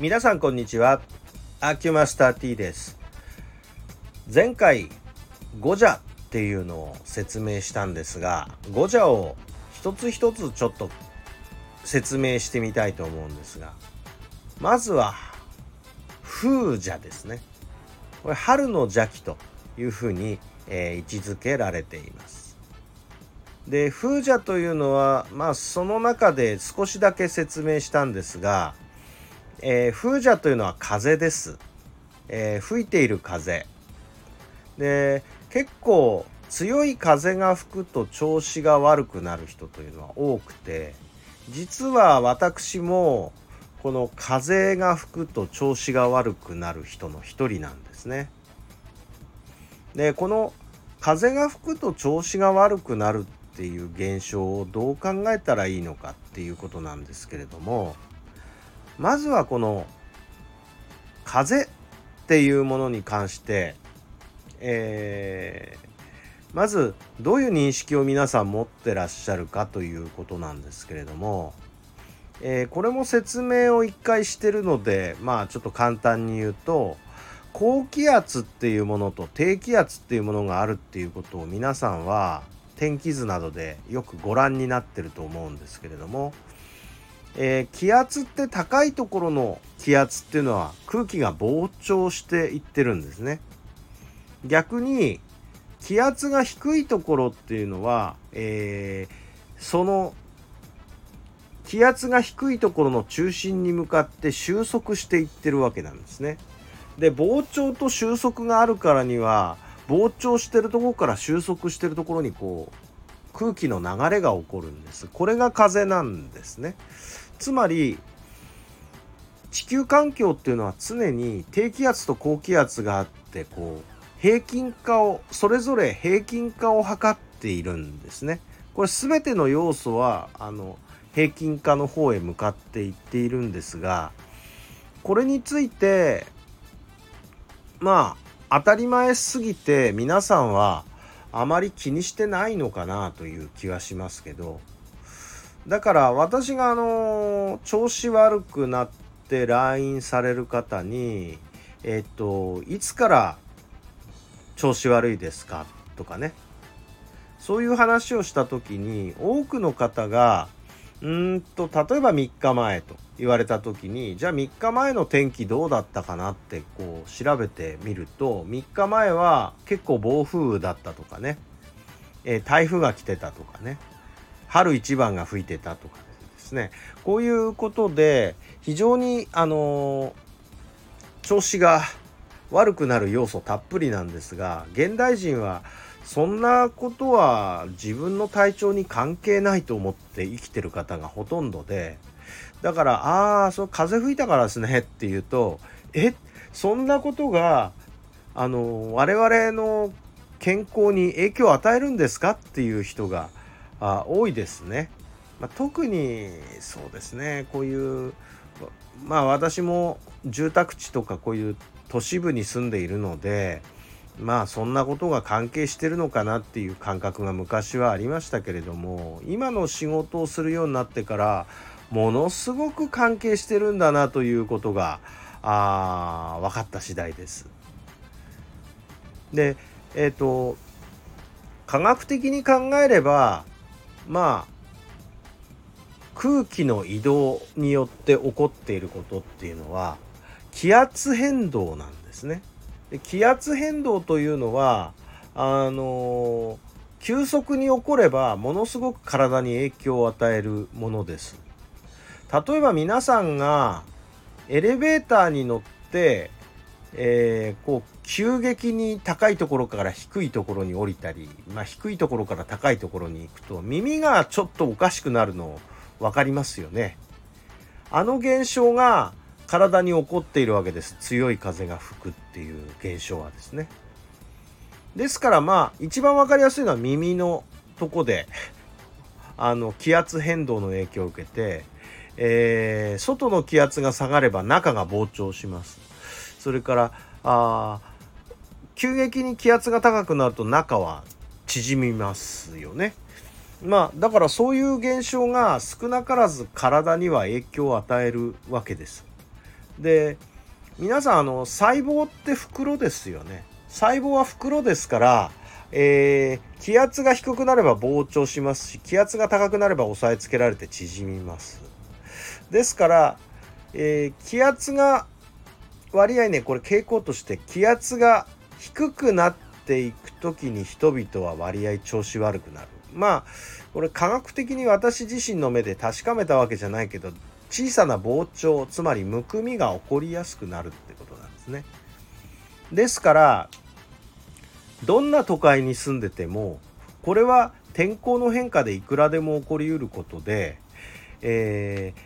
皆さんこんにちは。アキュマスター T です。前回ゴジャっていうのを説明したんですがゴジャを一つ一つちょっと説明してみたいと思うんですがまずは風邪ですね。これ春の邪気というふうに、えー、位置づけられています。で風邪というのはまあその中で少しだけ説明したんですが、えー、風邪というのは風です、えー、吹いている風で結構強い風が吹くと調子が悪くなる人というのは多くて実は私もこの風が吹くと調子が悪くなる人の一人なんですね。でこの風が吹くと調子が悪くなるっていう現象をどう考えたらいいのかっていうことなんですけれどもまずはこの風っていうものに関して、えー、まずどういう認識を皆さん持ってらっしゃるかということなんですけれども、えー、これも説明を一回してるのでまあちょっと簡単に言うと高気圧っていうものと低気圧っていうものがあるっていうことを皆さんは天気図などでよくご覧になってると思うんですけれども、えー、気圧って高いところの気圧っていうのは空気が膨張していってるんですね。逆に気圧が低いところっていうのは、えー、その気圧が低いところの中心に向かって収束していってるわけなんですね。で膨張と収束があるからには膨張してるところから収束してるところにこう空気の流れが起こるんです。これが風なんですね。つまり地球環境っていうのは常に低気圧と高気圧があってこう平均化をそれぞれ平均化を図っているんですね。これ全ての要素はあの平均化の方へ向かっていっているんですがこれについてまあ当たり前すぎて皆さんはあまり気にしてないのかなという気はしますけど。だから私があの調子悪くなって LINE される方にえっといつから調子悪いですかとかね。そういう話をした時に多くの方がうんと例えば3日前と。言われた時にじゃあ3日前の天気どうだったかなってこう調べてみると3日前は結構暴風雨だったとかね、えー、台風が来てたとかね。春一番が吹いてたとかですね。こういうことで非常にあのー、調子が悪くなる要素たっぷりなんですが現代人はそんなことは自分の体調に関係ないと思って生きてる方がほとんどでだから「ああそ風吹いたからですね」って言うと「えそんなことがあの我々の健康に影響を与えるんですか?」っていう人があ多いですね。まあ、特にそうですねこういうまあ私も住宅地とかこういう都市部に住んでいるのでまあそんなことが関係してるのかなっていう感覚が昔はありましたけれども今の仕事をするようになってからものすごく関係してるんだなということがあ分かった次第です。でえっ、ー、と科学的に考えればまあ空気の移動によって起こっていることっていうのは気圧変動なんですね。で気圧変動というのはあの急速に起こればものすごく体に影響を与えるものです。例えば皆さんがエレベーターに乗って、えー、こう急激に高いところから低いところに降りたり、まあ、低いところから高いところに行くと耳がちょっとおかしくなるの分かりますよね。あの現象が体に起こっているわけです強い風が吹くっていう現象はですねですからまあ一番分かりやすいのは耳のとこであの気圧変動の影響を受けて、えー、外の気圧が下がれば中が膨張します。それからあ急激に気圧が高くなると中は縮みますよね。まあだからそういう現象が少なからず体には影響を与えるわけです。で皆さんあの細胞って袋ですよね。細胞は袋ですからえー、気圧が低くなれば膨張しますし気圧が高くなれば押さえつけられて縮みます。ですから、えー、気圧が割合ねこれ傾向として気圧が低くなっていく時に人々は割合調子悪くなる。まあこれ科学的に私自身の目で確かめたわけじゃないけど小さな膨張つまりむくみが起こりやすくなるってことなんですね。ですからどんな都会に住んでてもこれは天候の変化でいくらでも起こりうることで、えー、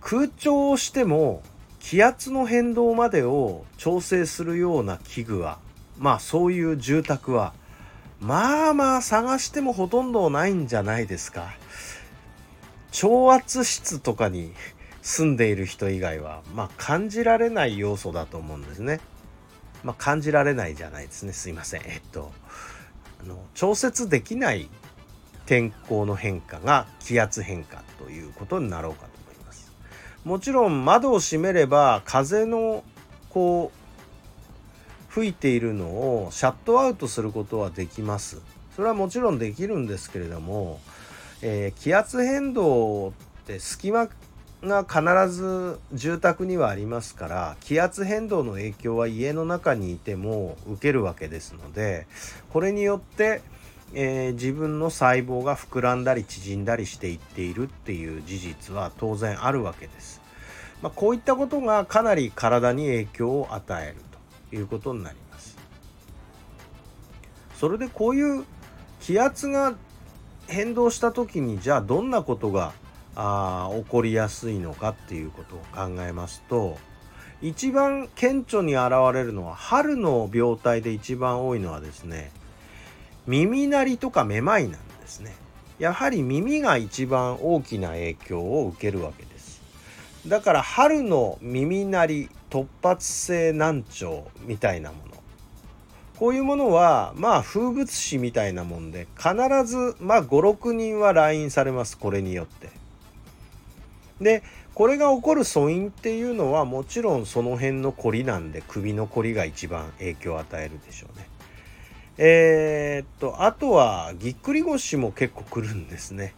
空調をしても気圧の変動までを調整するような器具はまあそういう住宅はまあまあ探してもほとんどないんじゃないですか。超圧室とかに住んでいる人以外はまあ感じられない要素だと思うんですね。まあ、感じられないじゃないですねすいませんえっとあの調節できない天候の変化が気圧変化ということになろうかと思います。もちろん窓を閉めれば風のこう吹いているのをシャットアウトすることはできます。それはもちろんできるんですけれども、えー、気圧変動って隙間が必ず住宅にはありますから気圧変動の影響は家の中にいても受けるわけですのでこれによって、えー、自分の細胞が膨らんだり縮んだりしていっているっていう事実は当然あるわけです。まあ、こういったことがかなり体に影響を与えるということになります。それでこういう気圧が変動した時にじゃあどんなことがあ起こりやすいのかっていうことを考えますと一番顕著に現れるのは春の病態で一番多いのはですね耳鳴りとかめまいなんですねやはり耳が一番大きな影響を受けるわけですだから春の耳鳴り突発性難聴みたいなものこういうものはまあ風物詩みたいなもんで必ずまあ56人は来院されますこれによって。でこれが起こる素因っていうのはもちろんその辺のコリなんで首のコリが一番影響を与えるでしょうね。えー、っとあとはぎっくり腰も結構くるんですね。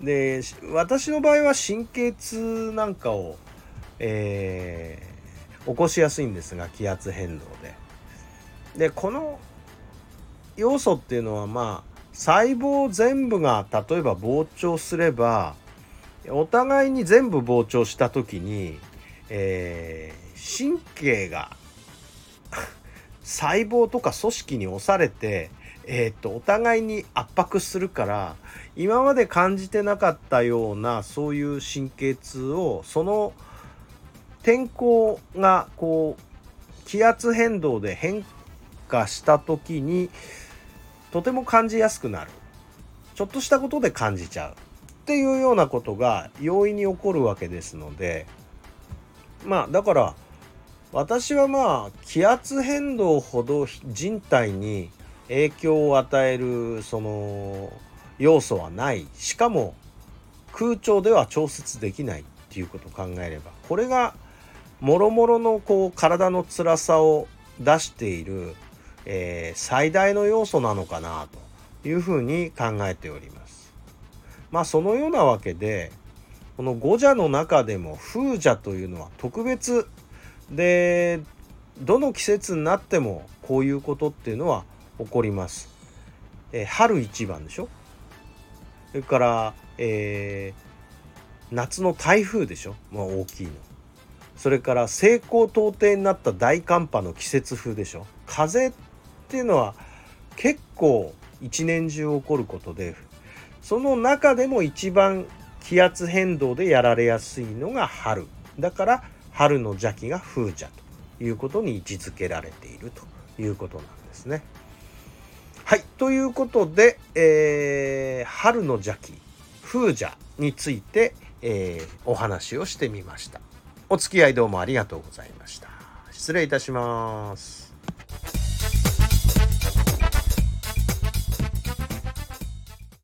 で私の場合は神経痛なんかを、えー、起こしやすいんですが気圧変動で。でこの要素っていうのはまあ細胞全部が例えば膨張すればお互いに全部膨張した時に、えー、神経が細胞とか組織に押されて、えー、っとお互いに圧迫するから今まで感じてなかったようなそういう神経痛をその天候がこう気圧変動で変化した時にとても感じやすくなる。ちょっとしたことで感じちゃう。っていうようなことが容易に起こるわけですので。まあだから私はまあ気圧変動ほど人体に影響を与えるその要素はないしかも空調では調節できないっていうことを考えればこれがもろもろのこう体の辛さを出している、えー、最大の要素なのかなというふうに考えております。まあそのようなわけでこの五蛇の中でも風蛇というのは特別でどの季節になってもこういうことっていうのは起こります。え、春一番でしょ？それから、えー、夏の台風でしょ、まあ、大きいの。それから西高東低になった大寒波の季節風でしょ？風っていうのは結構一年中起こることでその中でも一番気圧変動でやられやすいのが春だから春の邪気が風邪ということに位置づけられているということなんですね。はいということで、えー、春の邪気風邪について、えー、お話をしてみました。お付き合いどうもありがとうございました。失礼いたします。